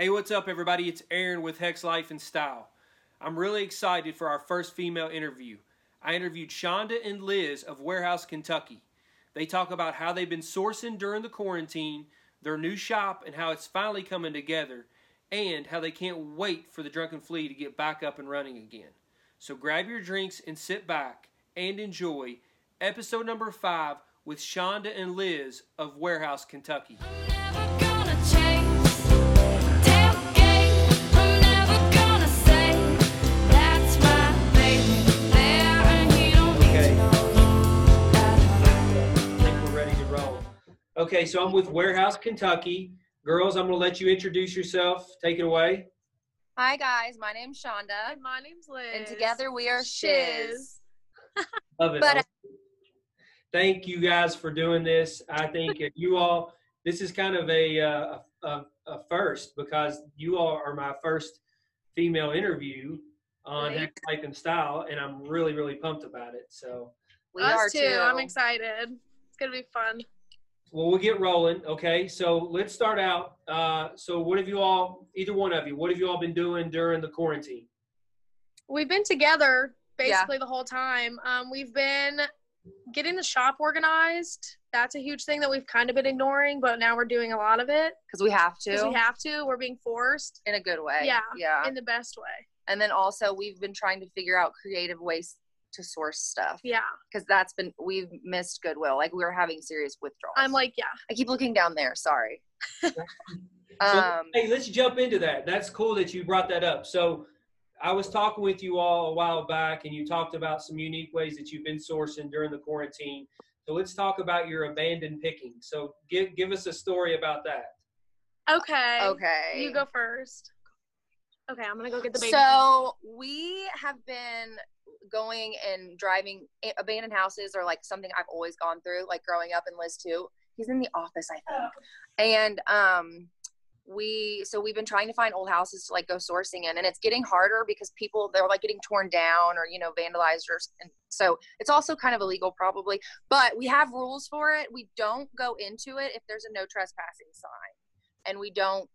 Hey, what's up, everybody? It's Aaron with Hex Life and Style. I'm really excited for our first female interview. I interviewed Shonda and Liz of Warehouse, Kentucky. They talk about how they've been sourcing during the quarantine, their new shop, and how it's finally coming together, and how they can't wait for the Drunken Flea to get back up and running again. So grab your drinks and sit back and enjoy episode number five with Shonda and Liz of Warehouse, Kentucky. Okay, so I'm with Warehouse, Kentucky. Girls, I'm going to let you introduce yourself. Take it away. Hi, guys. My name's Shonda. And my name's Liz. And together we are Shiz. Love it. But, Thank you guys for doing this. I think you all, this is kind of a, uh, a, a, first because you all are my first female interview on Hex Life and Style, and I'm really, really pumped about it. So we Us are too. too. I'm excited. It's gonna be fun. Well, we'll get rolling. Okay, so let's start out. Uh, so, what have you all, either one of you, what have you all been doing during the quarantine? We've been together basically yeah. the whole time. Um, we've been getting the shop organized. That's a huge thing that we've kind of been ignoring, but now we're doing a lot of it because we have to. we have to. We're being forced in a good way. Yeah, yeah, in the best way. And then also, we've been trying to figure out creative ways to source stuff. Yeah. Because that's been we've missed Goodwill. Like we were having serious withdrawals. I'm like, yeah. I keep looking down there. Sorry. so, um, hey, let's jump into that. That's cool that you brought that up. So I was talking with you all a while back, and you talked about some unique ways that you've been sourcing during the quarantine. So let's talk about your abandoned picking. So give give us a story about that. Okay. Okay. You go first. Okay, I'm gonna go get the baby. So we have been going and driving abandoned houses or like something I've always gone through, like growing up in Liz too. He's in the office, I think. And um we so we've been trying to find old houses to like go sourcing in and it's getting harder because people they're like getting torn down or you know vandalized or and so it's also kind of illegal probably but we have rules for it we don't go into it if there's a no trespassing sign and we don't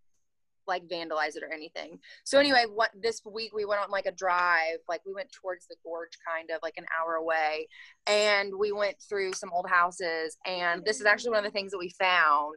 like vandalize it or anything. So anyway, what this week we went on like a drive, like we went towards the gorge kind of like an hour away and we went through some old houses and this is actually one of the things that we found.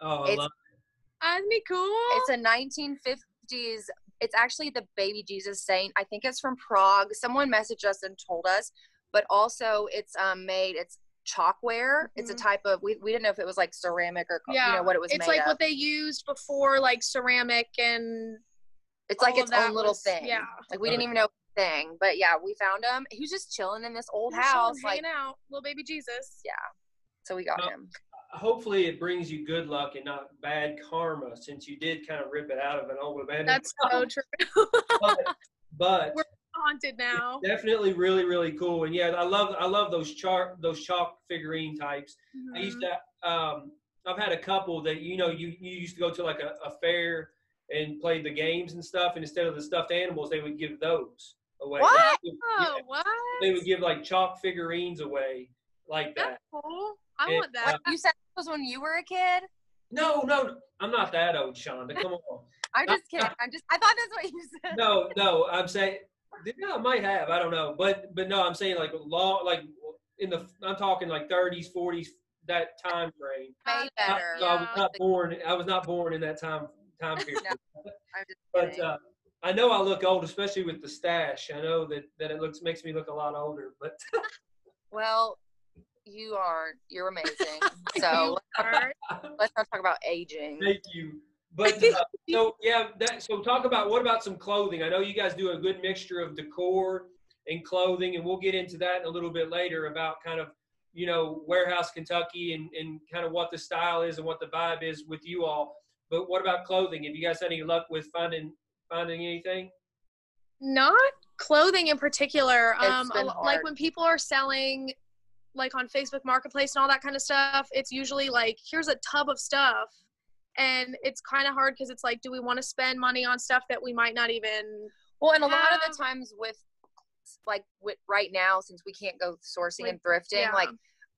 Oh, I love it. Isn't it cool? It's a 1950s it's actually the baby Jesus saint. I think it's from Prague. Someone messaged us and told us, but also it's um, made it's chalkware. Mm-hmm. It's a mm-hmm. type of we, we didn't know if it was like ceramic or yeah. you know what it was. It's like of. what they used before, like ceramic and. It's like its own little was, thing. Yeah. Like we didn't even know thing, but yeah, we found him. He was just chilling in this old He's house, like hanging out, little baby Jesus. Yeah. So we got well, him. Hopefully, it brings you good luck and not bad karma, since you did kind of rip it out of an old abandoned. That's so true. but, but we're haunted now. Definitely, really, really cool. And yeah, I love I love those chart those chalk figurine types. Mm-hmm. I used mm-hmm. to. Um, I've had a couple that you know you you used to go to like a, a fair and play the games and stuff, and instead of the stuffed animals, they would give those away. What? They would, oh, yeah, what? They would give like chalk figurines away like that. That's cool. I and, want that. Uh, you said it was when you were a kid. No, no, I'm not that old, Shonda. Come on. I'm just kidding. I'm just. I thought that's what you said. No, no. I'm saying yeah, I might have. I don't know, but but no, I'm saying like long, like in the I'm talking like 30s, 40s, that time frame. Way better. I, so I was not born. I was not born in that time time period. no, but uh, I know I look old, especially with the stash. I know that that it looks makes me look a lot older. But well, you are. You're amazing. So let's not talk about aging. Thank you. But uh, so yeah, that so talk about what about some clothing? I know you guys do a good mixture of decor and clothing, and we'll get into that a little bit later about kind of you know warehouse Kentucky and and kind of what the style is and what the vibe is with you all. But what about clothing? Have you guys had any luck with finding finding anything? Not clothing in particular. Um, like when people are selling like on Facebook Marketplace and all that kind of stuff, it's usually like here's a tub of stuff and it's kind of hard because it's like do we want to spend money on stuff that we might not even well and a lot of the times with like with right now since we can't go sourcing like, and thrifting yeah. like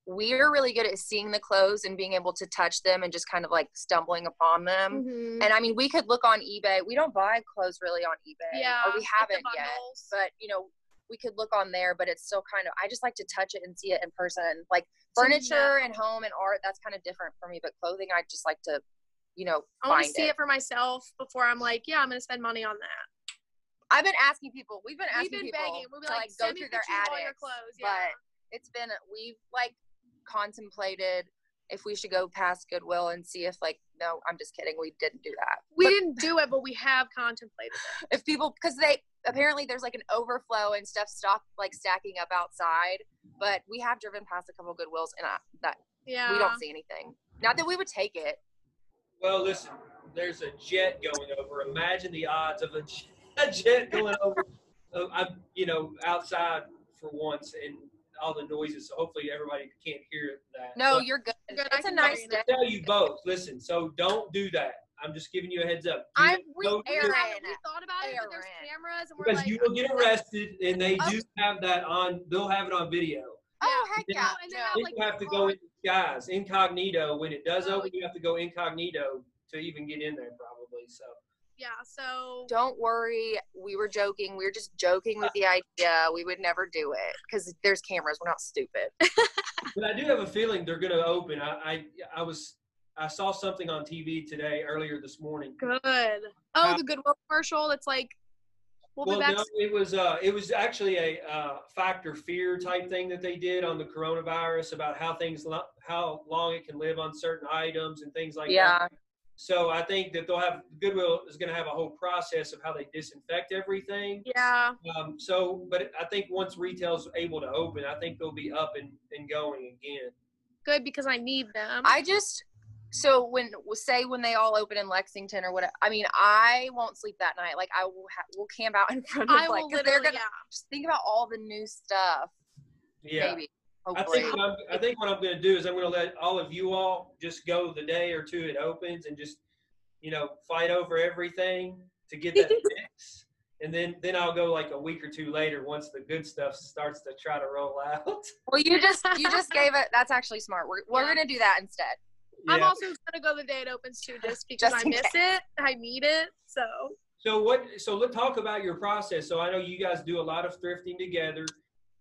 we're really good at seeing the clothes and being able to touch them and just kind of like stumbling upon them. Mm-hmm. And I mean, we could look on eBay. We don't buy clothes really on eBay, yeah, or we haven't yet. But you know, we could look on there, but it's still kind of. I just like to touch it and see it in person. Like furniture and home and art, that's kind of different for me. But clothing, I just like to, you know, I want to see it. it for myself before I'm like, yeah, I'm going to spend money on that. I've been asking people. We've been asking we've been people begging. We'll be to like, like go through their attics, clothes, yeah. but it's been we've like contemplated if we should go past Goodwill and see if like no, I'm just kidding. We didn't do that. We but, didn't do it, but we have contemplated it. If people because they apparently there's like an overflow and stuff stop like stacking up outside, but we have driven past a couple Goodwills and I, that yeah we don't see anything. Not that we would take it. Well, listen, there's a jet going over. Imagine the odds of a jet a jet going over. Uh, I'm, you know, outside for once, and all the noises. So hopefully everybody can't hear that. No, but you're good. good. It's a nice day. tell you both. Listen, so don't do that. I'm just giving you a heads up. I'm re- Aaron, we thought about Aaron. it, but there's cameras, and we're because like, you will get arrested, and they do have that on. They'll have it on video. Oh heck yeah! And then, then like, you have to go in guys incognito. When it does oh, open, you have to go incognito to even get in there, probably. So. Yeah so don't worry. We were joking. We were just joking with the idea. We would never do it because there's cameras. We're not stupid. But i do have a feeling they're going to open. I, I, I was i saw something on tv today earlier this morning. Good. Oh uh, the goodwill commercial it's like we'll, well no, it was uh, it was actually a uh, factor fear type thing that they did on the coronavirus about how things how long it can live on certain items and things like yeah. that. So I think that they'll have Goodwill is going to have a whole process of how they disinfect everything. Yeah. Um, so, but I think once retail's able to open, I think they'll be up and, and going again. Good because I need them. I just so when say when they all open in Lexington or whatever. I mean, I won't sleep that night. Like I will ha- will camp out in front of I like because they're gonna yeah. just think about all the new stuff. Yeah. Maybe. Hopefully. I think, what I'm, I think what I'm going to do is I'm going to let all of you all just go the day or two it opens and just, you know, fight over everything to get that fix. And then, then I'll go like a week or two later once the good stuff starts to try to roll out. Well, you just you just gave it. That's actually smart. We're we're yeah. gonna do that instead. Yeah. I'm also gonna go the day it opens too, just because just I miss case. it. I need it. So. So what? So let's talk about your process. So I know you guys do a lot of thrifting together.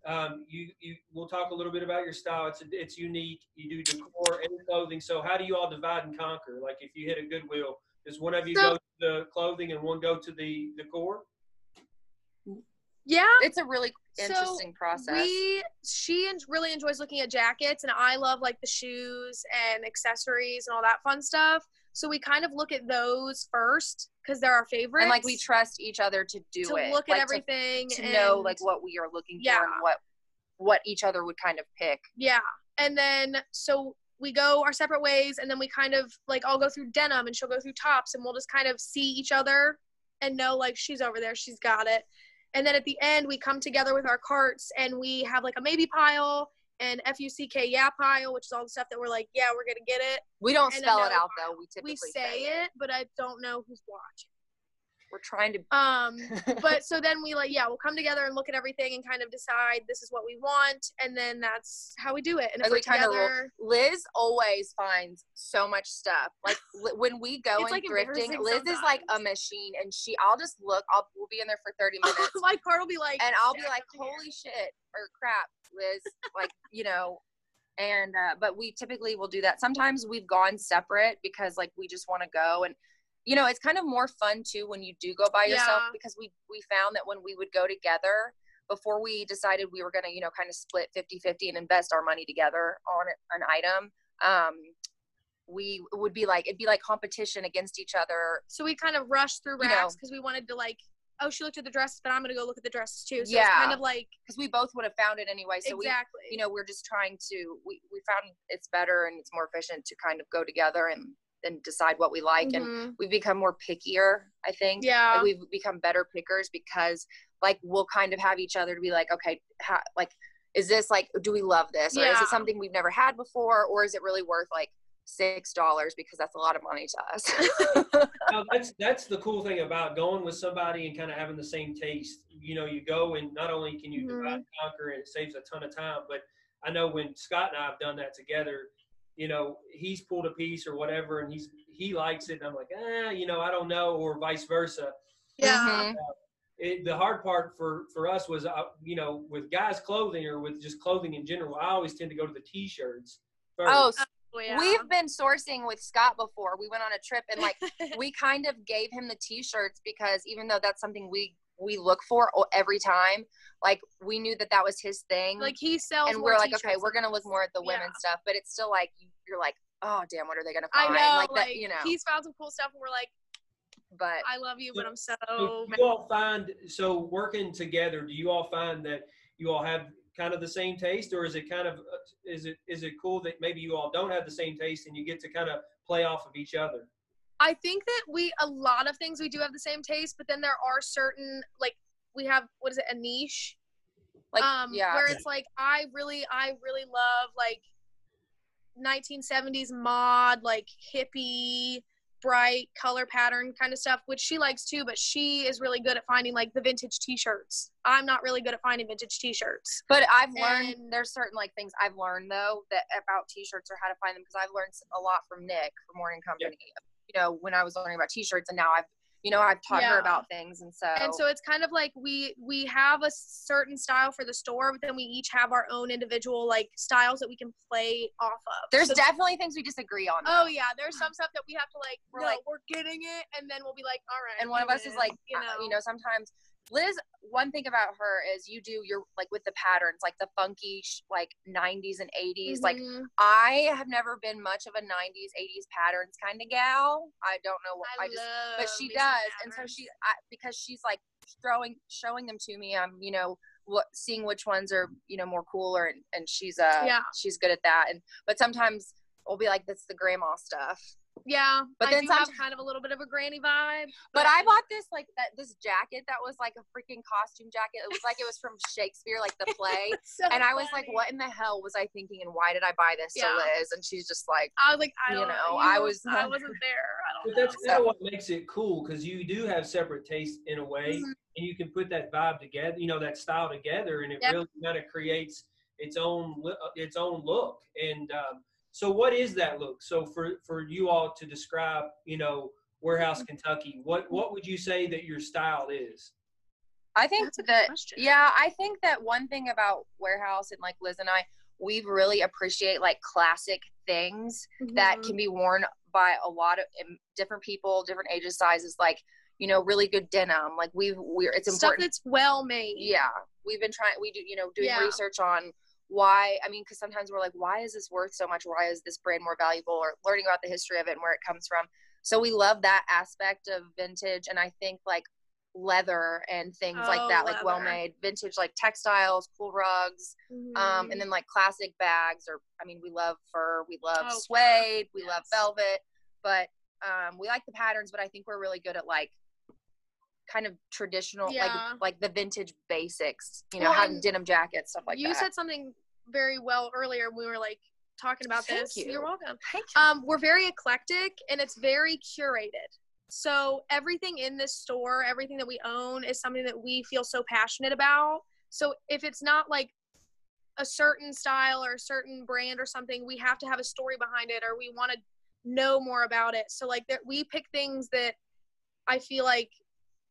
Um, you, you, we'll talk a little bit about your style. It's, it's unique. You do decor and clothing. So how do you all divide and conquer? Like if you hit a Goodwill, does one of you so, go to the clothing and one go to the decor? Yeah, it's a really interesting so process. We she really enjoys looking at jackets, and I love like the shoes and accessories and all that fun stuff. So we kind of look at those first because they're our favorites. And like we trust each other to do to it. look like at everything. To, to know like what we are looking yeah. for and what what each other would kind of pick. Yeah. And then so we go our separate ways and then we kind of like I'll go through denim and she'll go through tops and we'll just kind of see each other and know like she's over there, she's got it. And then at the end we come together with our carts and we have like a maybe pile and F-U-C-K yeah pile, which is all the stuff that we're like, yeah, we're gonna get it. We don't and spell it out though. We typically we say, say it, but I don't know who's watching. We're trying to. Um, but so then we like, yeah, we'll come together and look at everything and kind of decide this is what we want, and then that's how we do it. And if we're together, Liz always finds so much stuff. Like when we go and like thrifting, Liz sometimes. is like a machine, and she, I'll just look. I'll we'll be in there for thirty minutes. My car will be like, and I'll be like, holy shit or crap, Liz. like you know, and uh, but we typically will do that sometimes we've gone separate because like we just want to go and you know it's kind of more fun too when you do go by yourself yeah. because we we found that when we would go together before we decided we were going to you know kind of split 50 50 and invest our money together on an item um we would be like it'd be like competition against each other so we kind of rushed through racks because you know, we wanted to like oh, she looked at the dresses, but I'm gonna go look at the dresses too. So yeah. it's kind of like because we both would have found it anyway. So exactly. we, you know, we're just trying to we we found it's better and it's more efficient to kind of go together and and decide what we like mm-hmm. and we've become more pickier i think yeah we've become better pickers because like we'll kind of have each other to be like okay how, like is this like do we love this or yeah. is it something we've never had before or is it really worth like six dollars because that's a lot of money to us. now, that's that's the cool thing about going with somebody and kind of having the same taste. You know, you go and not only can you mm-hmm. divide and conquer and it saves a ton of time, but I know when Scott and I have done that together, you know, he's pulled a piece or whatever, and he's he likes it, and I'm like, ah, you know, I don't know, or vice versa. Yeah. Mm-hmm. Uh, it, the hard part for for us was, uh, you know, with guys' clothing or with just clothing in general, I always tend to go to the t-shirts. First. Oh, oh yeah. we've been sourcing with Scott before. We went on a trip and like we kind of gave him the t-shirts because even though that's something we we look for every time. Like we knew that that was his thing. Like he sells, and we're like, okay, we're gonna look more at the women yeah. stuff, but it's still like you're like, oh damn, what are they gonna find? I know, like, like that, you know, he's found some cool stuff, and we're like, but I love you, but I'm so. so you all find so working together? Do you all find that you all have kind of the same taste, or is it kind of uh, is it is it cool that maybe you all don't have the same taste and you get to kind of play off of each other? I think that we a lot of things we do have the same taste, but then there are certain like we have what is it a niche, like um yeah, where it's like I really I really love like 1970s mod like hippie bright color pattern kind of stuff which she likes too but she is really good at finding like the vintage t-shirts. I'm not really good at finding vintage t-shirts. But i've learned and, there's certain like things i've learned though that about t-shirts or how to find them because i've learned a lot from nick from morning company yep you know, when I was learning about t-shirts and now I've, you know, I've taught yeah. her about things. And so, and so it's kind of like we, we have a certain style for the store, but then we each have our own individual like styles that we can play off of. There's so, definitely things we disagree on. Oh, though. Oh yeah. There's some mm. stuff that we have to like, we're no, like, we're getting it. And then we'll be like, all right. And one of us is like, you uh, know, you know, sometimes Liz, one thing about her is you do your like with the patterns, like the funky like 90s and 80s. Mm-hmm. Like I have never been much of a 90s 80s patterns kind of gal. I don't know what I, I just, but she does, and so she I, because she's like throwing showing them to me. I'm you know what seeing which ones are you know more cooler, and, and she's uh yeah she's good at that. And but sometimes we'll be like that's the grandma stuff yeah, but then I have kind of a little bit of a granny vibe. But, but I bought this like that this jacket that was like a freaking costume jacket. It was like it was from Shakespeare, like the play. so and I was like, what in the hell was I thinking? And why did I buy this yeah. to Liz? And she's just like, I was like, I you know, know. I was, I wasn't there. I don't. But that's kind of what makes it cool because you do have separate tastes in a way, mm-hmm. and you can put that vibe together, you know, that style together, and it yep. really kind of creates its own its own look and. Um, so what is that look? So for for you all to describe, you know, Warehouse Kentucky, what what would you say that your style is? I think that yeah, I think that one thing about Warehouse and like Liz and I, we really appreciate like classic things mm-hmm. that can be worn by a lot of um, different people, different ages, sizes. Like you know, really good denim. Like we've we're it's important stuff that's well made. Yeah, we've been trying. We do you know doing yeah. research on why i mean because sometimes we're like why is this worth so much why is this brand more valuable or learning about the history of it and where it comes from so we love that aspect of vintage and i think like leather and things oh, like that leather. like well made vintage like textiles cool rugs mm-hmm. um and mm-hmm. then like classic bags or i mean we love fur we love oh, suede we yes. love velvet but um we like the patterns but i think we're really good at like kind of traditional yeah. like like the vintage basics you know well, having denim jackets stuff like you that you said something very well earlier we were like talking about Thank this you. you're welcome Thank you. um we're very eclectic and it's very curated so everything in this store everything that we own is something that we feel so passionate about so if it's not like a certain style or a certain brand or something we have to have a story behind it or we want to know more about it so like that we pick things that i feel like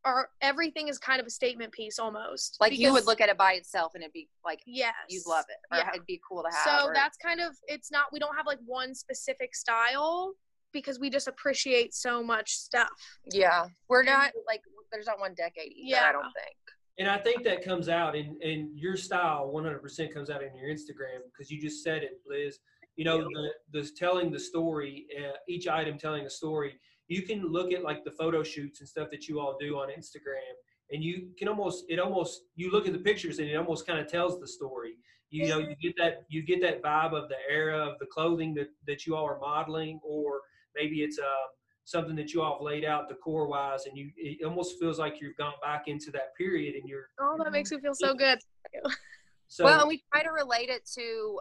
are everything is kind of a statement piece almost. Like you would look at it by itself and it'd be like yes, you'd love it. Or yeah. it'd be cool to have. So or, that's kind of it's not we don't have like one specific style because we just appreciate so much stuff. Yeah. We're not like there's not one decade either, yeah. I don't think. And I think that comes out in, in your style 100% comes out in your Instagram because you just said it, Liz. You know, the, the telling the story, uh, each item telling a story you can look at like the photo shoots and stuff that you all do on Instagram and you can almost it almost you look at the pictures and it almost kind of tells the story. You know you get that you get that vibe of the era of the clothing that that you all are modeling or maybe it's uh, something that you all have laid out decor wise and you it almost feels like you've gone back into that period and you're oh that makes me feel so good. So well and we try to relate it to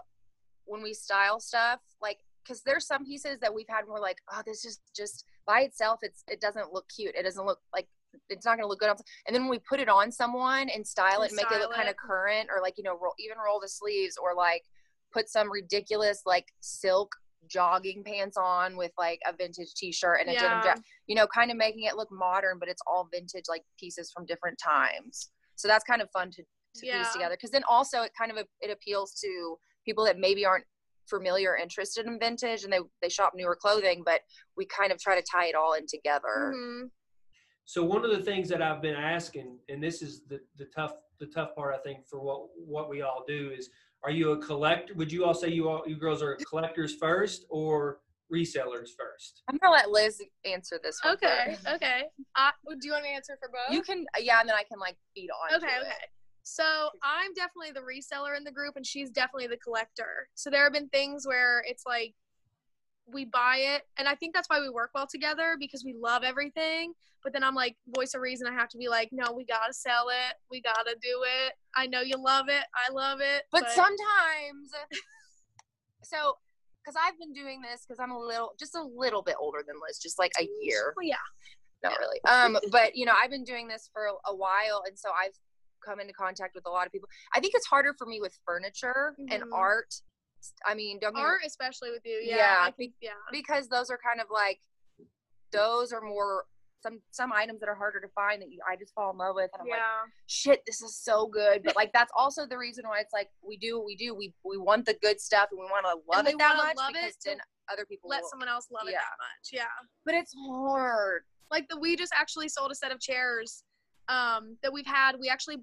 when we style stuff like because there's some pieces that we've had we're like oh this is just by itself it's it doesn't look cute it doesn't look like it's not going to look good on and then when we put it on someone and style it and make it look kind of current or like you know roll, even roll the sleeves or like put some ridiculous like silk jogging pants on with like a vintage t-shirt and a yeah. denim jacket you know kind of making it look modern but it's all vintage like pieces from different times so that's kind of fun to, to yeah. piece together because then also it kind of it appeals to people that maybe aren't familiar or interested in vintage and they they shop newer clothing but we kind of try to tie it all in together mm-hmm. so one of the things that i've been asking and this is the the tough the tough part i think for what what we all do is are you a collector? Would you all say you all you girls are collectors first or resellers first? I'm gonna let Liz answer this one. Okay, first. okay. Uh, do you want to answer for both? You can, yeah, and then I can like feed on. Okay, okay. It. So I'm definitely the reseller in the group, and she's definitely the collector. So there have been things where it's like we buy it and i think that's why we work well together because we love everything. But then i'm like voice of reason i have to be like no we gotta sell it. We gotta do it. I know you love it. I love it but, but... sometimes so because i've been doing this because i'm a little just a little bit older than liz just like a year. Well, yeah. Not really. Um but you know i've been doing this for a while and so i've come into contact with a lot of people i think it's harder for me with furniture mm-hmm. and art I mean, don't art especially with you. Yeah, yeah, I think yeah. Because those are kind of like those are more some some items that are harder to find that you, I just fall in love with, and I'm yeah. like, shit, this is so good. But like that's also the reason why it's like we do what we do. We we want the good stuff, and we want to love it that much because then other people let will, someone else love yeah. it that much. Yeah, but it's hard. Like the we just actually sold a set of chairs um, that we've had. We actually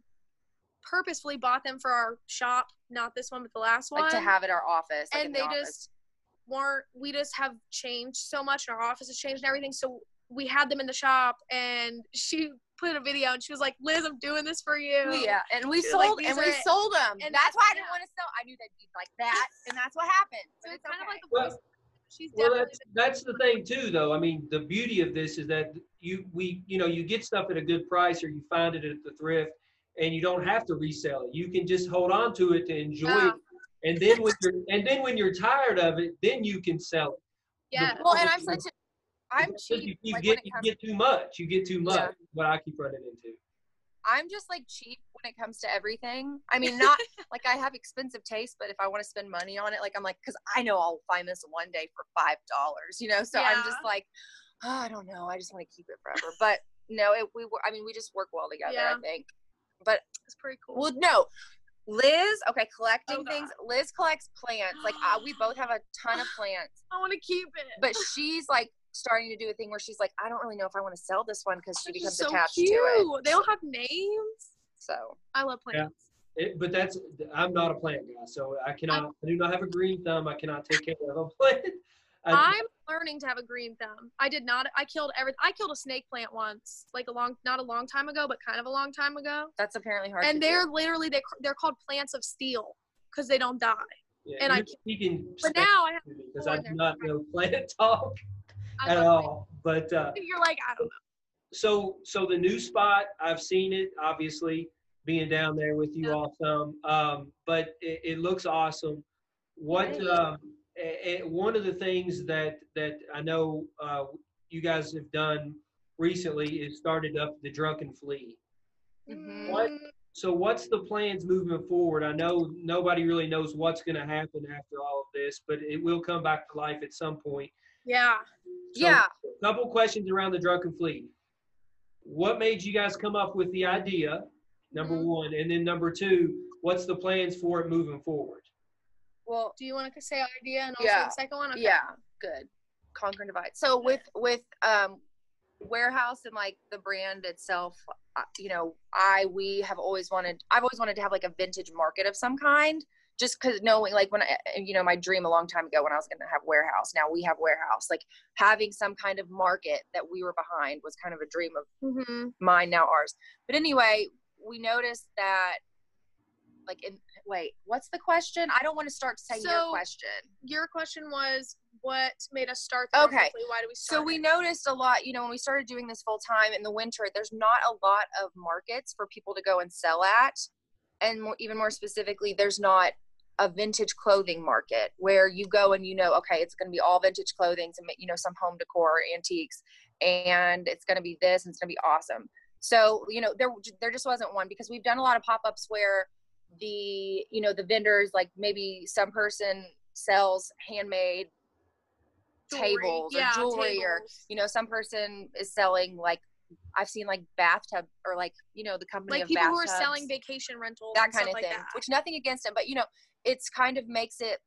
purposefully bought them for our shop, not this one, but the last one. Like to have at our office. Like and they the just weren't, we just have changed so much and our office has changed and everything. So we had them in the shop and she put a video and she was like, Liz, I'm doing this for you. Yeah. And we sold like, and we it. sold them. And that's why I didn't want to sell. I knew they'd be like that. and that's what happened. So, so it's, kind okay. of like a well, She's well, that's, that's the thing too, though. I mean, the beauty of this is that you we you know you get stuff at a good price, or you find it at the thrift, and you don't have to resell it. You can just hold on to it to enjoy yeah. it. And then when you're and then when you're tired of it, then you can sell it. Yeah. The, well, and I'm such a I'm cheap. You, like get you get too much. You get too much. Yeah. What I keep running into. I'm just like cheap when it comes to everything. I mean, not like I have expensive taste, but if I want to spend money on it, like I'm like, because I know I'll find this one day for five dollars, you know. So yeah. I'm just like, oh, I don't know. I just want to keep it forever. But no, it, we. I mean, we just work well together. Yeah. I think but it's pretty cool. Well, no, Liz, okay, collecting oh, things. Liz collects plants. Like uh, we both have a ton of plants. I want to keep it. But she's like starting to do a thing where she's like, I don't really know if I want to sell this one because she becomes so attached cute. to it. They all have names. So I love plants. Yeah. It, but that's I'm not a plant guy, so I cannot. I, I do not have a green thumb. I cannot take care of a plant. I, am learning to have a green thumb. I did not. I killed every. I killed a snake plant once, like a long, not a long time ago, but kind of a long time ago. That's apparently hard. And they're do. literally they they're called plants of steel because they don't die. Yeah, and I speaking. But now I have because I do not know plant talk at all. But uh, you're like I don't know. So so the new spot I've seen it obviously being down there with you yeah. all some, um, but it, it looks awesome. What um, one of the things that that I know uh, you guys have done recently is started up the Drunken Flea. Mm-hmm. What? So what's the plans moving forward? I know nobody really knows what's going to happen after all of this, but it will come back to life at some point. Yeah. So yeah. A couple questions around the Drunken Flea. What made you guys come up with the idea? Number mm-hmm. one, and then number two, what's the plans for it moving forward? Well, do you want to say idea and also yeah, the second one? Okay. Yeah, good. Conquer and divide. So with with um warehouse and like the brand itself, uh, you know, I we have always wanted. I've always wanted to have like a vintage market of some kind. Just because knowing, like when I, you know, my dream a long time ago when I was going to have warehouse. Now we have warehouse. Like having some kind of market that we were behind was kind of a dream of mm-hmm. mine. Now ours. But anyway, we noticed that like in wait what's the question? I don't want to start saying so, your question. your question was what made us start okay why do we so we noticed a lot you know when we started doing this full time in the winter there's not a lot of markets for people to go and sell at. And more, even more specifically there's not a vintage clothing market where you go and you know okay it's going to be all vintage clothing and you know some home decor antiques and it's going to be this and it's going to be awesome. So you know there there just wasn't one because we've done a lot of pop-ups where the you know the vendors like maybe some person sells handmade jewelry. tables yeah, or jewelry tables. or you know some person is selling like I've seen like bathtub or like you know the company like of people bathtubs, who are selling vacation rentals that kind of like thing. That. Which nothing against them, but you know it's kind of makes it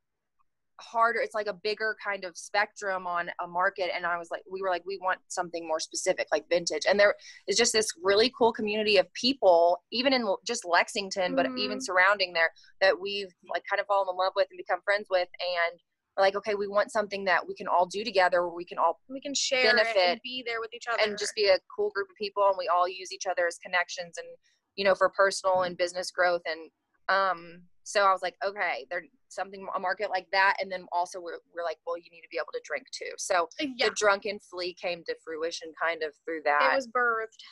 harder it's like a bigger kind of spectrum on a market and i was like we were like we want something more specific like vintage. And there is just this really cool community of people even in just lexington but mm-hmm. even surrounding there that we've like kind of fallen in love with and become friends with and we're like okay we want something that we can all do together where we can all we can share benefit and be there with each other. and just be a cool group of people and we all use each other as connections and you know for personal and business growth and um so I was like, okay, there's something a market like that, and then also we're we're like, well, you need to be able to drink too. So uh, yeah. the drunken flea came to fruition kind of through that. It was birthed.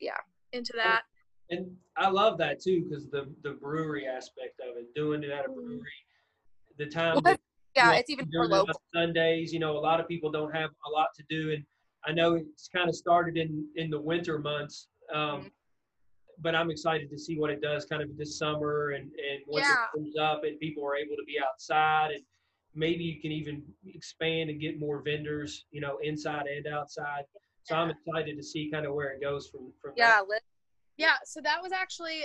Yeah. Into that. And, and I love that too because the the brewery aspect of it, doing it at a mm-hmm. brewery, the time. Well, that, yeah, you know, it's even more local. Sundays, you know, a lot of people don't have a lot to do, and I know it's kind of started in in the winter months. Um, mm-hmm but I'm excited to see what it does kind of this summer and, and once yeah. it comes up and people are able to be outside and maybe you can even expand and get more vendors, you know, inside and outside. So yeah. I'm excited to see kind of where it goes from from Yeah, yeah, so that was actually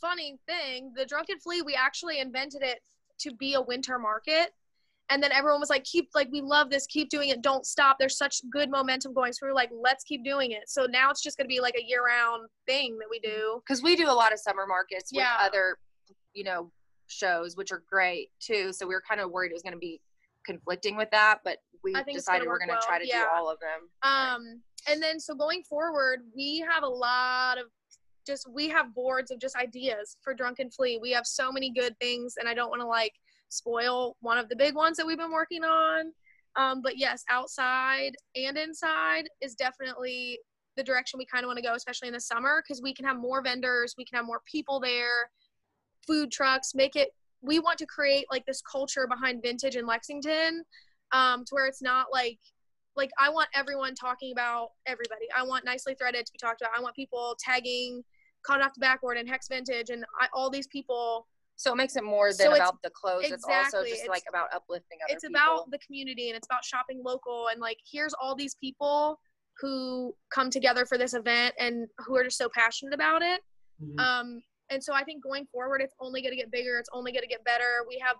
funny thing. The Drunken Flea, we actually invented it to be a winter market and then everyone was like keep like we love this. Keep doing it. Don't stop. There's such good momentum going so we are like let's keep doing it. So now it's just going to be like a year round thing that we do. Because we do a lot of summer markets with yeah. other you know shows which are great too. So we were kind of worried it was going to be conflicting with that but we decided we're going to well. try to yeah. do all of them. Um and then so going forward we have a lot of just we have boards of just ideas for drunken flea. We have so many good things and i don't want to like spoil one of the big ones that we've been working on. Um, but yes, outside and inside is definitely the direction we kind of want to go, especially in the summer, because we can have more vendors, we can have more people there, food trucks, make it. We want to create like this culture behind vintage in Lexington, um, to where it's not like like I want everyone talking about everybody. I want nicely threaded to be talked about. I want people tagging Caught Off the Backboard and Hex Vintage and I, all these people so it makes it more than so about the clothes. Exactly. It's also just it's, like about uplifting other It's people. about the community and it's about shopping local and like here's all these people who come together for this event and who are just so passionate about it. Mm-hmm. Um, and so I think going forward, it's only going to get bigger. It's only going to get better. We have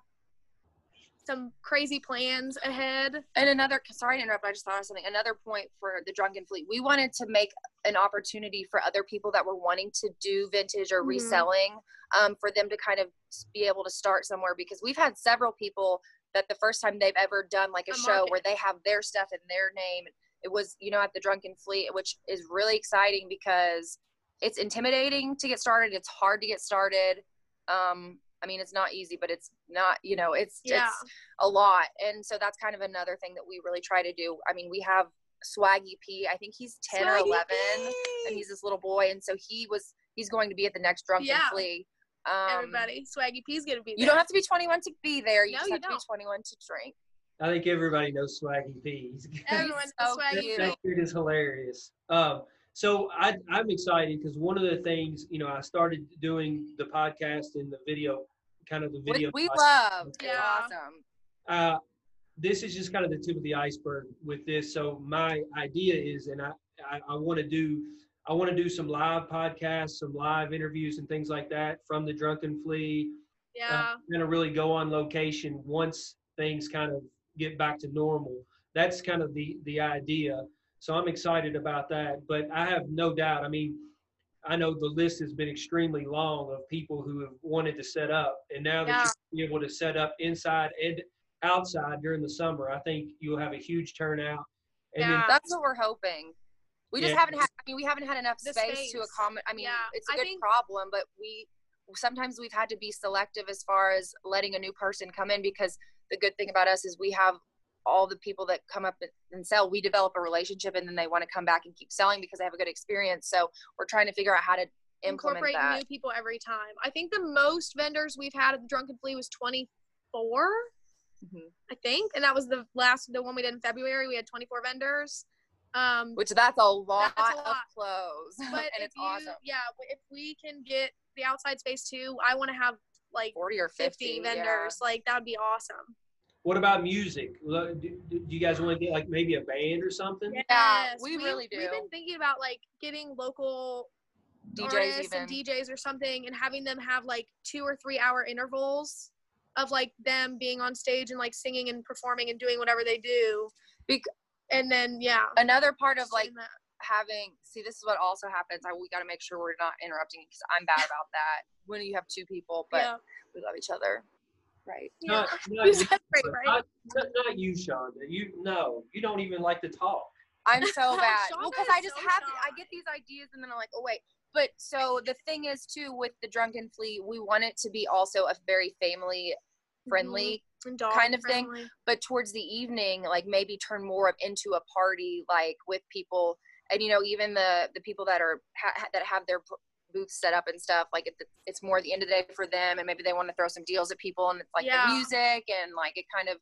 some crazy plans ahead. And another, sorry to interrupt, I just thought of something. Another point for the Drunken Flea. we wanted to make an opportunity for other people that were wanting to do vintage or mm-hmm. reselling, um, for them to kind of be able to start somewhere because we've had several people that the first time they've ever done like a, a show market. where they have their stuff in their name. It was, you know, at the Drunken Flea, which is really exciting because it's intimidating to get started. It's hard to get started. Um, I mean, it's not easy, but it's not, you know, it's yeah. it's a lot. And so that's kind of another thing that we really try to do. I mean, we have Swaggy P. I think he's 10 Swaggy or 11 P. and he's this little boy and so he was he's going to be at the next Drunken yeah. Flea. Um, Everybody, Swaggy P's gonna be there. You don't have to be 21 to be there. You no, just have to be 21 to drink. I think everybody knows Swaggy P. Everyone knows Swaggy. That dude is hilarious. Um, so I, I'm excited because one of the things, you know, I started doing the podcast and the video kind of the video. we love. Yeah. Awesome. Uh, this is just kind of the tip of the iceberg with this. So my idea is, and I, I, I want to do, I want to do some live podcasts, some live interviews and things like that from the Drunken Flea. Yeah. Uh, going to really go on location once things kind of get back to normal. That's kind of the the idea. So I'm excited about that. But I have no doubt. I mean, I know the list has been extremely long of people who have wanted to set up, and now that you're able to set up inside and outside during the summer, I think you'll have a huge turnout. And yeah, then, that's what we're hoping. We just yeah. haven't had. I mean, we haven't had enough space, space, to accommodate. I mean, yeah. it's a good think, problem, but we sometimes we've had to be selective as far as letting a new person come in because the good thing about us is we have all the people that come up and sell, we develop a relationship and then they want to come back and keep selling because they have a good experience. So we're trying to figure out how to implement incorporate that. new people every time. I think the most vendors we've had at the Drunken Flea was 24. Mm-hmm. I think, and that was the last, the one we did in February. We had 24 vendors. Um, Which that's a lot, that's a lot. of clothes, but and it's you, awesome. Yeah, if we can get the outside space too. I want to have like 40 or 50, 50 vendors. Yeah. Like that would be awesome. What about music? Do, do you guys want to get like maybe a band or something? Yeah, Yes, we really do. We've been thinking about like getting local DJs artists even. and DJs or something, and having them have like two or three hour intervals of like them being on stage and like singing and performing and doing whatever they do. Bec- and then yeah, Another part of like having see this is what also happens I, we got to make sure we're not interrupting because i'm bad about that when you have two people but yeah, we love each other right Not, yeah. not, You you, said right, right? not, not, not you, Shonda. You no, you don't even like to talk. i'm so bad well because i just so have to, i get these ideas and then i'm like oh wait but so the thing is too with the drunken flea we want it to be also a very family friendly mm-hmm. And dog kind of thing. but towards the evening like maybe turn more of into a party like with people and you know even the the people that are ha- that have their b- booths set up and stuff like it, it's more the end of the day for them and maybe they want to throw some deals at people and it's like Yeah. the music and like it kind of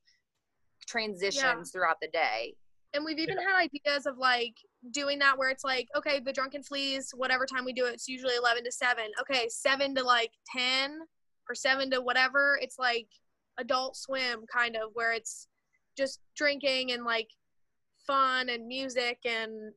transitions throughout the day And we've even had ideas of like doing that where it's like, okay, the drunken fleas, whatever time we do it, it's usually eleven to seven. Okay, seven to like ten or seven to whatever. It's like adult swim kind of where it's just drinking and like fun and music and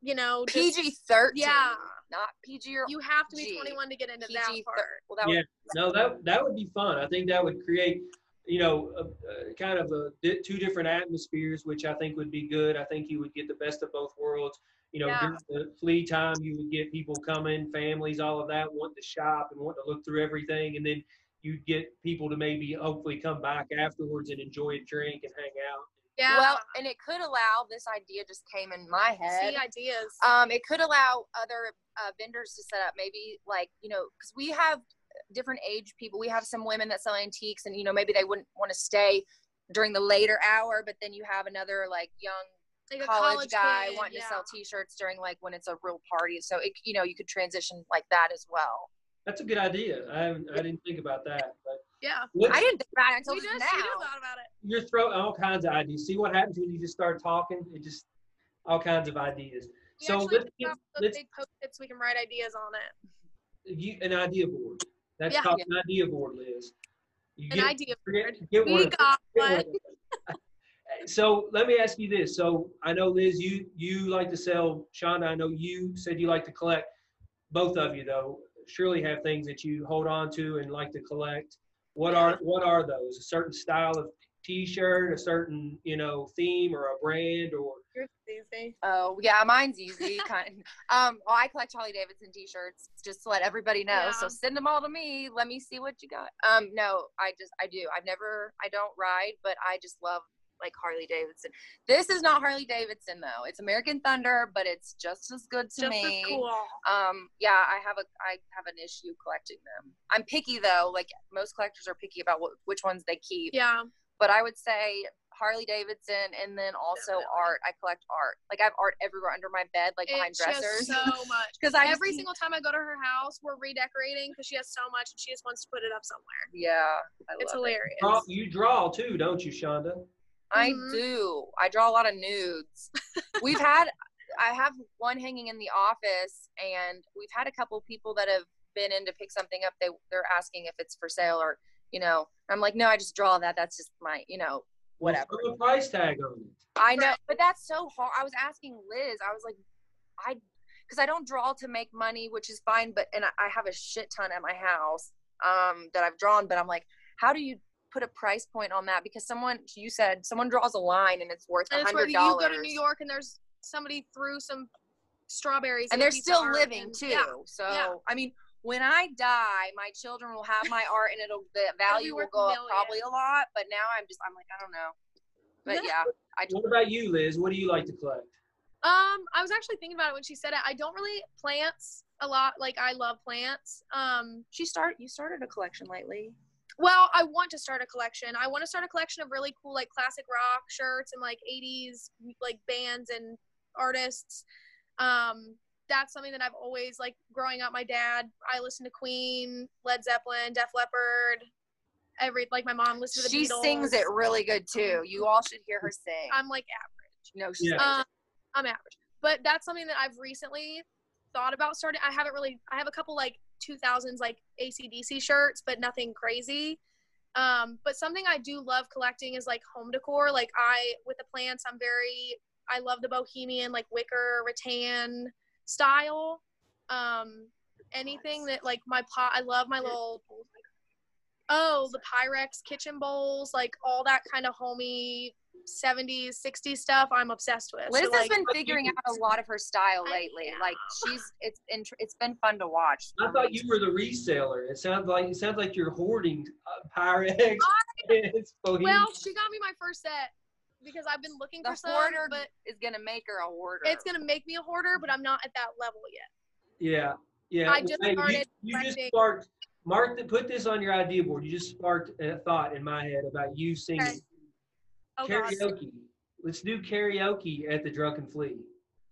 you know just- pg 13 yeah. Not pg or You have to be G. 21 to get into pg that 13 part. well that Yeah. would, No, that that would be fun. I think that would create, you know, a, a kind of a di- two different atmospheres, which I think would be good. I think you would get the best of both worlds. You know, Yeah. during the flea time, you would get people coming, families, all of that, wanting to shop and wanting to look through everything, and then you'd get people to maybe hopefully come back afterwards and enjoy a drink and hang out. Yeah. well and it could allow this idea just came in my head see ideas. um, it could allow other uh, vendors to set up maybe like you know because we have different age people we have some women that sell antiques and you know maybe they wouldn't want to stay during the later hour but then you have another like young like a college, guy kid, wanting yeah. to sell t-shirts during like when it's a real party so it you know you could transition like that as well That's a good idea. I I didn't think about that, but Yeah. let's- i didn't think about it until We just just, now you just thought about it. you're throwing all kinds of ideas. See what happens when you just start talking? It just all kinds of ideas. We so let's get, those let's big post-its we can write ideas on it. you, an idea board. That's Yeah. called an idea board, Liz. You An get- idea get- board. get one We got Get one one. so let me ask you this. So I know Liz, you you like to sell. Shonda, I know you said you like to collect. Both of you though surely have things that you hold on to and like to collect. What are what are those? A certain style of T-shirt, a certain you know theme, or a brand, or Yours is easy. Oh yeah, mine's easy. kind um, well, I collect Harley Davidson T-shirts just to let everybody know. So send them all to me. Let me see what you got. Um, no, I just I do. I've never I don't ride, but I just love like Harley Davidson. This is not Harley Davidson though. It's American Thunder, but it's just as good to Just me. as cool. Um, yeah, I have a I have an issue collecting them. I'm picky though. Like most collectors are picky about what, which ones they keep. Yeah. But I would say Harley Davidson, and then also Definitely. art. I collect art. Like I have art everywhere under my bed, like behind It's just dressers. so much. Because I Every just keep- single time I go to her house, we're redecorating because she has so much and she just wants to put it up somewhere. yeah, I It's love it. hilarious. draw, you draw too, don't you, Shonda? I Mhm. do. I draw a lot of nudes. we've had. I have one hanging in the office, and we've had a couple people that have been in to pick something up. They they're asking if it's for sale or you know. I'm like, no, I just draw that. That's just my you know Well, whatever. throw a price tag on it. I know, but that's so hard. I was asking Liz. I was like, I, because I don't draw to make money, which is fine. But and I, I have a shit ton at my house um, that I've drawn. But I'm like, how do you put a price point on that? Because someone, you said someone draws a line and it's worth a And it's where you go to New York and there's somebody threw some strawberries and they're still living and- too. Yeah. So yeah. I mean. When I die, my children will have my art, and it'll the value will worth go up probably a lot. But now I'm just I'm like I don't know. But yeah, I What about you, Liz? What do you like to collect? Um, I was actually thinking about it when she said it. I don't really plants a lot. Like I love plants. Um, she start you started a collection lately. Well, I want to start a collection. I want to start a collection of really cool like classic rock shirts and like 80s like bands and artists. Um, that's something that I've always like growing up. My dad, I listened to Queen, Led Zeppelin, Def Leppard. Every like my mom listened to the She Beatles. sings it really good too. You all should hear her sing. I'm like average. no, she's Yeah. Um, I'm average, but that's something that I've recently thought about starting. I haven't really. I have a couple like 2000s like ACDC shirts, but nothing crazy. Um, but something I do love collecting is like home decor. Like I, with the plants, I'm very, I love the bohemian, like wicker, rattan style. Um, anything that like my pot, I love my little, oh, the Pyrex kitchen bowls, like all that kind of homey 70s, 60s stuff I'm obsessed with. Liz so, has like, been figuring out a lot of her style lately. Like she's it's been it's been fun to watch. I thought you were the reseller. It sounds like it sounds like you're hoarding uh, Pyrex. well, she got me my first set because I've been looking the for some, hoarder but is gonna make her a hoarder. it's gonna make me a hoarder, but I'm not at that level yet. Yeah, yeah. I just Hey, started You, you just sparked. Mark, put this on your idea board. You just sparked a thought in my head about you singing Okay. Oh god. karaoke. Let's do karaoke at the Drunken Flea.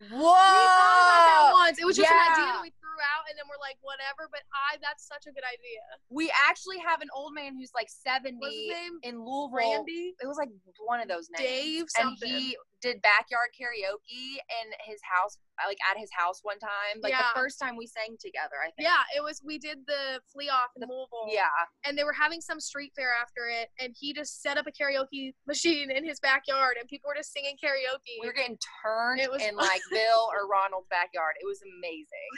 Whoa! We thought about that once. It was just an idea that we threw out, and then we're like, whatever. But I, that's such a good idea. We actually have an old man who's like 70 What's his name? in Louisville. Randy, It was like one of those names. Dave, and he did backyard karaoke in his house, like at his house one time. Like Yeah. the first time we sang together, I think. yeah, it was. We did the flea off in the, Louisville. Yeah. and they were having some street fair after it, and he just set up a karaoke machine in his backyard, and people were just singing karaoke. We were getting turned It was in like Bill or Ronald's backyard. It was amazing.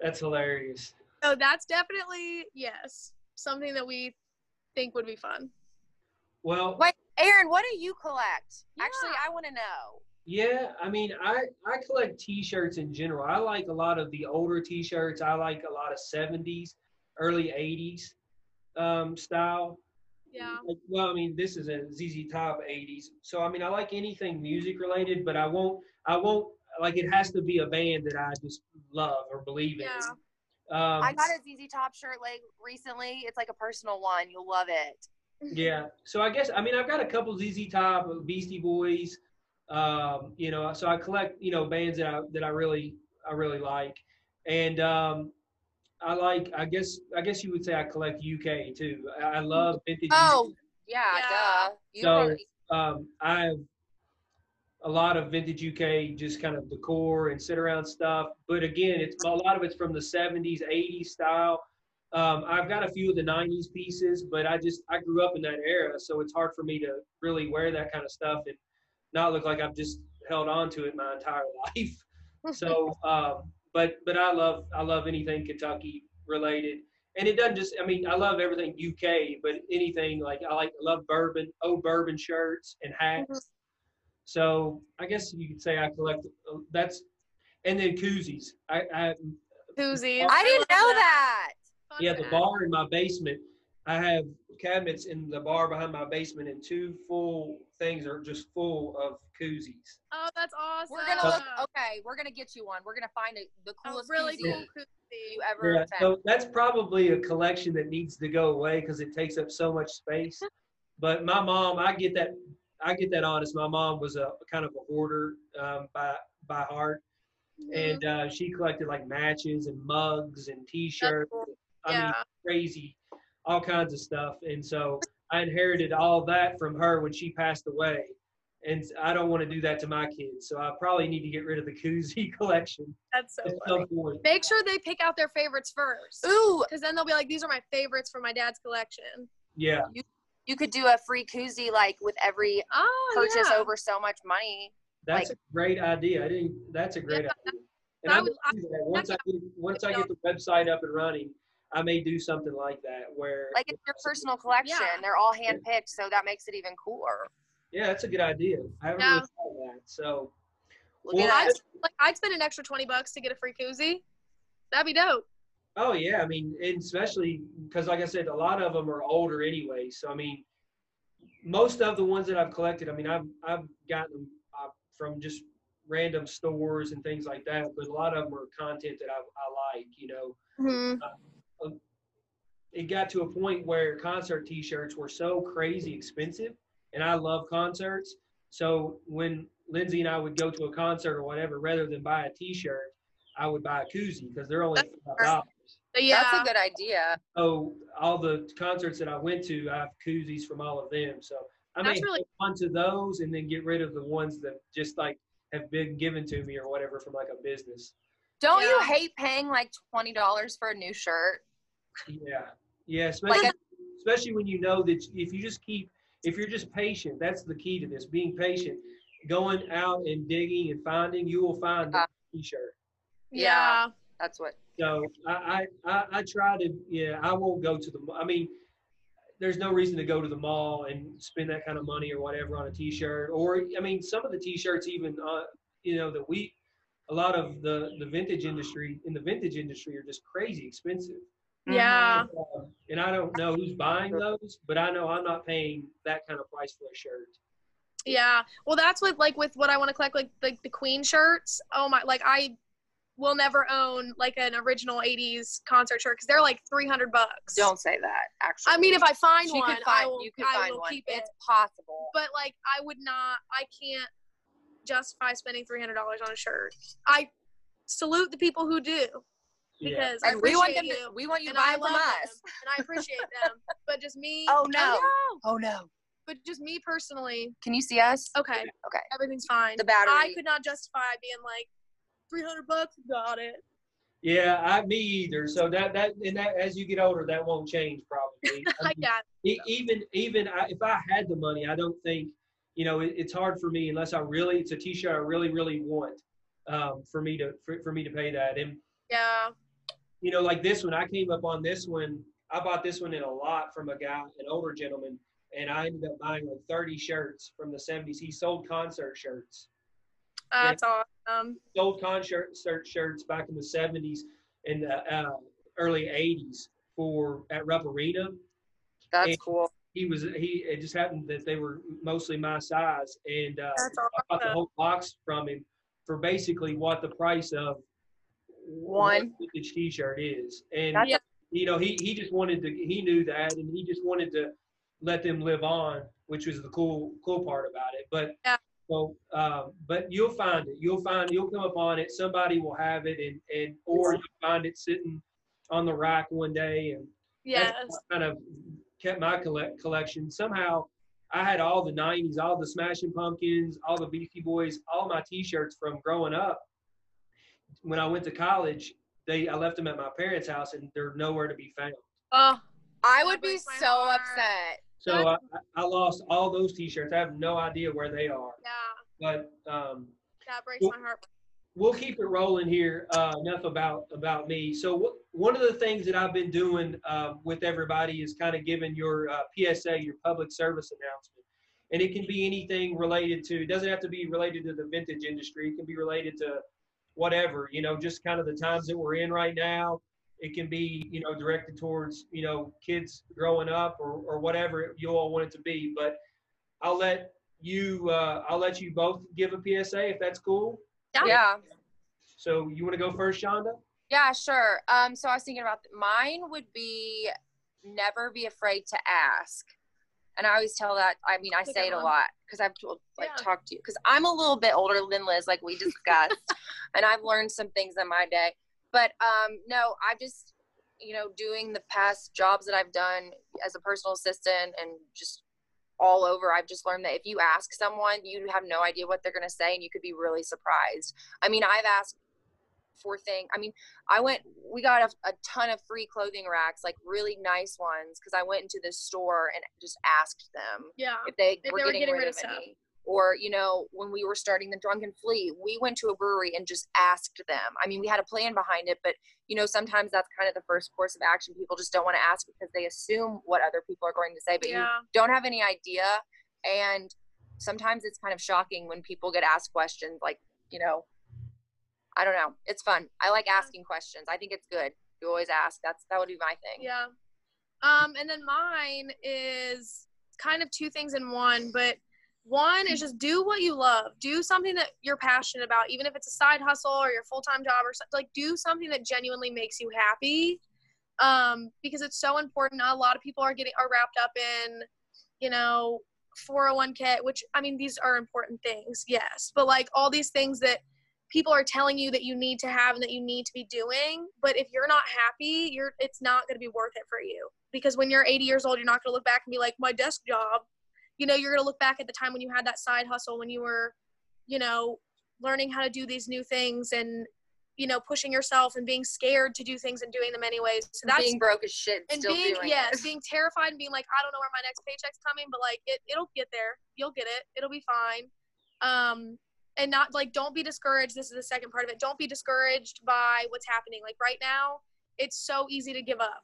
That's hilarious. so that's definitely yes, something that we think would be fun. Well, Wait, Aaron, what do you collect? Actually, I want to know. Yeah. I mean, I I collect T-shirts in general. I like a lot of the older T-shirts. I like a lot of '70s, early '80s um, style. Yeah. Like, well, I mean, this is a ZZ Top '80s, so I mean, I like anything music related, but I won't. I won't like it has to be a band that I just love or believe in. Yeah. Um, I got a ZZ Top shirt like recently. It's like a personal one. You'll love it. Yeah. So I guess I mean I've got a couple ZZ Top, Beastie Boys, um, you know. So I collect you know bands that I that I really I really like, and um, I like I guess I guess you would say I collect UK too. I, I love vintage. Oh, yeah, Yeah. duh. You So- don't- um, I have a lot of vintage UK, just kind of decor and sit around stuff. But again, it's a lot of it's from the 70s, 80s style. Um, I've got a few of the 90s pieces, but I just I grew up in that era, so it's hard for me to really wear that kind of stuff and not look like I've just held on to it my entire life. So, um, but but I love I love anything Kentucky related, and it doesn't just I mean I love everything UK, but anything like I like love bourbon, old bourbon shirts and hats. So I guess you could say I collect uh, that's, and then koozies. I, I Koozies. I didn't know that. Fun yeah the bar in my basement. I have cabinets in the bar behind my basement, and two full things are just full of koozies. Oh, that's awesome. We're gonna look. Okay, we're gonna get you one. We're gonna find a, the A coolest really koozie cool koozie. you ever Yeah, found. so that's probably a collection that needs to go away because it takes up so much space. But my mom, I get that, I get that honest. My mom was a kind of a hoarder um, by by heart, Mhm. and uh, she collected like matches and mugs and T-shirts. cool. I mean, crazy, all kinds of stuff. And so I inherited all that from her when she passed away. And I don't want to do that to my kids. So I probably need to get rid of the koozie collection That's so funny. point. Make sure they pick out their favorites first. Ooh, Because then they'll be like, these are my favorites from my dad's collection. Yeah. you could do a free koozie like with every Oh, purchase yeah. over so much money. That's Like- a great idea. I didn't. That's a great Yeah, idea. And I was- may do that. once I get, once I get the website up and running, I may do something like that. Where Like it's your personal collection. Yeah. They're all hand picked, so that makes it even cooler. yeah, that's a good idea. I haven't Yeah. really thought of that. So Look Well, I'd, like, I'd spend an extra 20 bucks to get a free koozie. That'd be dope. oh yeah, I mean, and especially because like I said, a lot of them are older anyway. So I mean, most of the ones that I've collected, I mean, I've I've gotten them uh, from just random stores and things like that. But a lot of them are content that I, I like. You know, Mm-hmm. It got to a point where concert t-shirts were so crazy expensive and i love concerts. So when lindsay and i would go to a concert or whatever rather than buy a t-shirt i would buy a koozie because they're only five dollars. yeah. That's a good idea. so all the concerts that i went to i have koozies from all of them. So i may That's really- hold on to those and then get rid of the ones that just like have been given to me or whatever from like a business Don't yeah. you hate paying like twenty dollars for a new shirt? Yeah, yeah, especially like a- especially when you know that if you just keep if you're just patient, that's the key to this. Being patient, going out and digging and finding, you will find the uh, t-shirt. Yeah, that's what. So I, I I try to yeah I won't go to the I mean there's no reason to go to the mall and spend that kind of money or whatever on a t-shirt or I mean some of the t-shirts even uh, you know that we a lot of the the vintage industry in the vintage industry are just crazy expensive. Yeah. Um, and I don't know who's buying those, but I know I'm not paying that kind of price for a shirt. Yeah. Well, that's what like with what I want to collect, like like the Queen shirts. Oh my! Like I will never own like an original 80s concert shirt because they're like 300 bucks don't say that actually i mean if i find one find, I will, you can I find will one keep it's possible but like i would not i can't justify spending $300 on a shirt i salute the people who do because yeah. and we want them to, you, we want you to buy from us and i appreciate them but just me oh no. oh no oh no but just me personally can you see us okay okay everything's fine the battery i could not justify being like 300 bucks got it yeah, I me either. So that that and that as you get older, that won't change probably. I, mean, got it. even even I, if I had the money, I don't think you know it, it's hard for me unless I really it's a T-shirt I really really want um, for me to for, for me to pay that. And yeah, you know, like this one, I came up on this one. I bought this one in a lot from a guy, an older gentleman, and I ended up buying like 30 shirts from the 70s. He sold concert shirts. That's awesome. Sold concert shirts back in the 70s and the uh, early 80s for at Rupp Arena. That's and cool. He was he. It just happened that they were mostly my size, and uh, awesome. I bought the whole box from him for basically what the price of one vintage T-shirt is. And That's you know, he he just wanted to. He knew that, and he just wanted to let them live on, which was the cool cool part about it. But yeah. So, uh, but you'll find it. You'll find you'll come upon it. Somebody will have it, and and or you'll find it sitting on the rack one day, and yes, kind of kept my collect collection. Somehow, I had all the '90s, all the Smashing Pumpkins, all the Beastie Boys, all my T-shirts from growing up. When I went to college, they I left them at my parents' house, and they're nowhere to be found. Oh, I would be so heart. upset. So I, I lost all those T-shirts. I have no idea where they are. Yeah. But um, that breaks we'll, my heart. We'll keep it rolling here. Uh, enough about about me. So one of the things that I've been doing uh, with everybody is kind of giving your uh, PSA, your public service announcement, and it can be anything related to. It doesn't have to be related to the vintage industry. It can be related to whatever. You know, just kind of the times that we're in right now it can be you know directed towards you know kids growing up or, or whatever you all want it to be but i'll let you uh, i'll let you both give a psa if that's cool yeah, yeah. so you want to go first shonda yeah sure um so i was thinking about mine would be never be afraid to ask and I always tell that. I mean, I say it a lot because I've told, like yeah. talked to you because I'm a little bit older than Liz, like we discussed, and I've learned some things in my day. But um, no, I've just, you know, doing the past jobs that I've done as a personal assistant and just all over, I've just learned that if you ask someone, you have no idea what they're going to say and you could be really surprised. I mean, I've asked for things. I mean, I went, we got a, a ton of free clothing racks, like really nice ones, because I went into this store and just asked them yeah. if they, if were, they were getting, getting, rid, rid of, of any or you know when we were starting the drunken flea we went to a brewery and just asked them. I mean we had a plan behind it but you know sometimes that's kind of the first course of action. People just don't want to ask because they assume what other people are going to say but yeah. you don't have any idea. And sometimes it's kind of shocking when people get asked questions like you know i don't know. It's fun. I like asking questions. I think it's good. You always ask. That's that would be my thing. Yeah. Um and then mine is kind of two things in one but one is just do what you love. Do something that you're passionate about even if it's a side hustle or your full-time job or something like do something that genuinely makes you happy um, because it's so important. A lot of people are getting are wrapped up in you know 401k which i mean these are important things yes but like all these things that people are telling you that you need to have and that you need to be doing but if you're not happy you're it's not going to be worth it for you because when you're 80 years old you're not going to look back and be like my desk job you know, you're going to look back at the time when you had that side hustle, when you were, you know, learning how to do these new things and you know, pushing yourself and being scared to do things and doing them anyways. So that's being broke as shit. And being yes, being terrified and being like, I don't know where my next paycheck's coming, but like it it'll get there. You'll get it. It'll be fine. Um and not like don't be discouraged. This is the second part of it. Don't be discouraged by what's happening. Like right now, it's so easy to give up,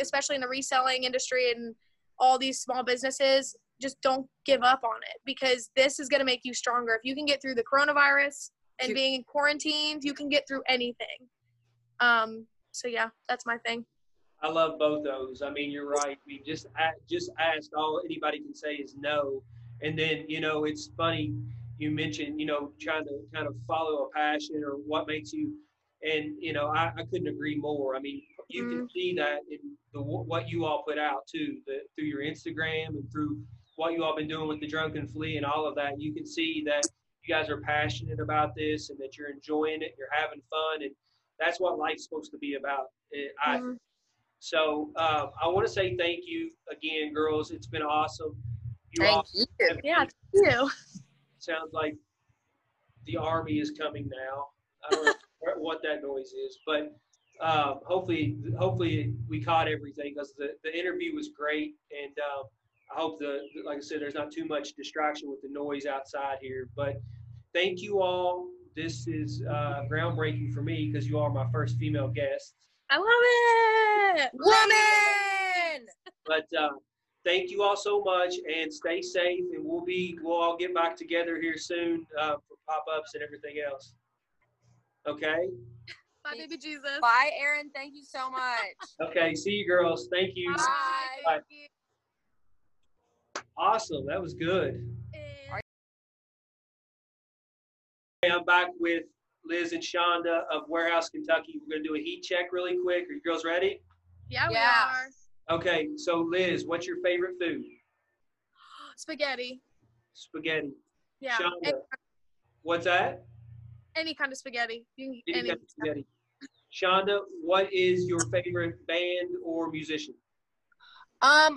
especially in the reselling industry and all these small businesses. Just don't give up on it because this is going to make you stronger. If you can get through the coronavirus, and being in quarantine, you can get through anything. Um, so yeah, that's my thing. I love both those. I mean, you're right. I mean, just just ask. All anybody can say is no. And then you know, it's funny. You mentioned you know trying to kind of follow a passion or what makes you, and you know, I, I couldn't agree more. I mean, you mm-hmm. can see that in the what you all put out too, the, through your Instagram and through what you all been doing with the drunken flea and all of that. You can see that you guys are passionate about this and that you're enjoying it, you're having fun, and that's what life's supposed to be about. Eh, I, mm-hmm. So um, I want to say thank you again, girls. It's been awesome. You thank all, you. Yeah, thank you. Sounds like the army is coming now. I don't know what that noise is, but um, hopefully, hopefully we caught everything because the, the interview was great, and um, I hope the like I said, there's not too much distraction with the noise outside here. But thank you all. This is uh, groundbreaking for me because you are my first female guest. I love it, woman. But uh, thank you all so much, and stay safe. And we'll be we'll all get back together here soon uh, for pop ups and everything else. Okay. Bye, baby Jesus. Bye, Aaron. Thank you so much. okay. See you, girls. Thank you. Bye. Bye. Thank you. Awesome. That was good. I'm back with Liz and Shonda of Warehouse, Kentucky. We're going to do a heat check really quick. Are you girls ready? Yeah, we yeah. are. Okay, so Liz, what's your favorite food? Spaghetti. Spaghetti. Yeah. Shonda, what's that? Any kind of spaghetti. Any, any kind of spaghetti. Shonda, what is your favorite band or musician? Um,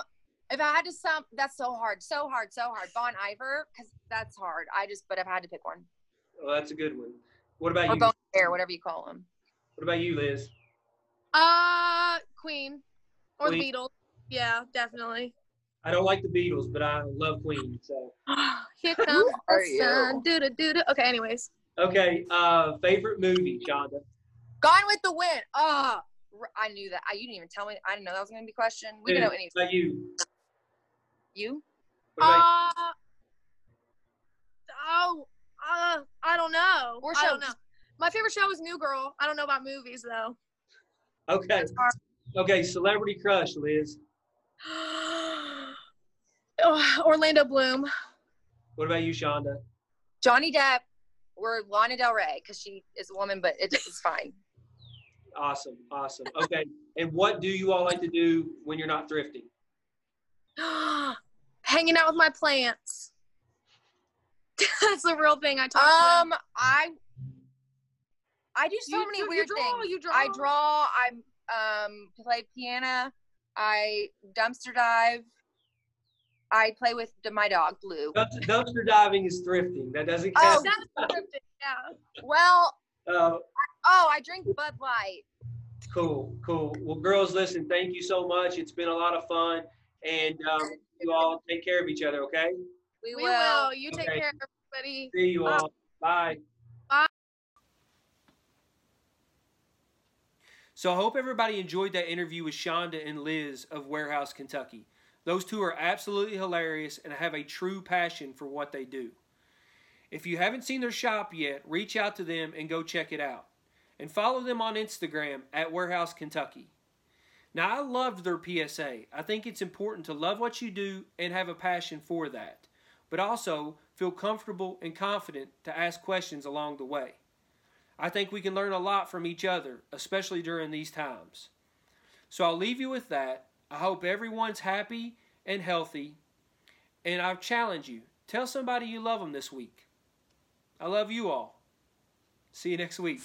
if I had to sum, that's so hard, so hard, so hard. Bon Iver, because that's hard. I just, but if I had to pick one. Well, that's a good one. What about or you? Bon Air, whatever you call them. What about you, Liz? Uh, Queen or Queen. the Beatles. Yeah, definitely. I don't like the Beatles, but I love Queen. So here comes the sun. Do do do do. Okay. Anyways. Okay. Uh, favorite movie, Shonda. Gone with the Wind. Oh, I knew that. I, you didn't even tell me. I didn't know that was going to be a question. We can know anything. About you. You? Uh, oh, uh, I don't know. Or I don't know. My favorite show is New Girl. I don't know about movies though. Okay. Okay, celebrity crush, Liz. oh, Orlando Bloom. What about you, Shonda? Johnny Depp or Lana Del Rey because she is a woman, but it, it's fine. Awesome, awesome. Okay, and what do you all like to do when you're not thrifting? hanging out with my plants. That's the real thing I talk Um, about. I I do so you, many you, weird you draw, things. You draw. I draw. I um play piano. I dumpster dive. I play with my dog Blue. Dumpster diving is thrifting. That doesn't oh, count. Oh, that's thrifting. Yeah. Well. Uh, oh, I drink Bud Light. Cool, cool. Well, girls, listen. Thank you so much. It's been a lot of fun, and um, you all take care of each other, okay? We, we will. You take care, everybody. See you all. Bye. Bye. So I hope everybody enjoyed that interview with Shonda and Liz of Warehouse, Kentucky. Those two are absolutely hilarious and have a true passion for what they do. If you haven't seen their shop yet, reach out to them and go check it out. And follow them on Instagram at Warehouse, Kentucky. Now, I loved their PSA. I think it's important to love what you do and have a passion for that, but also feel comfortable and confident to ask questions along the way. I think we can learn a lot from each other, especially during these times. So I'll leave you with that. I hope everyone's happy and healthy, and I challenge you tell somebody you love them this week. I love you all. See you next week.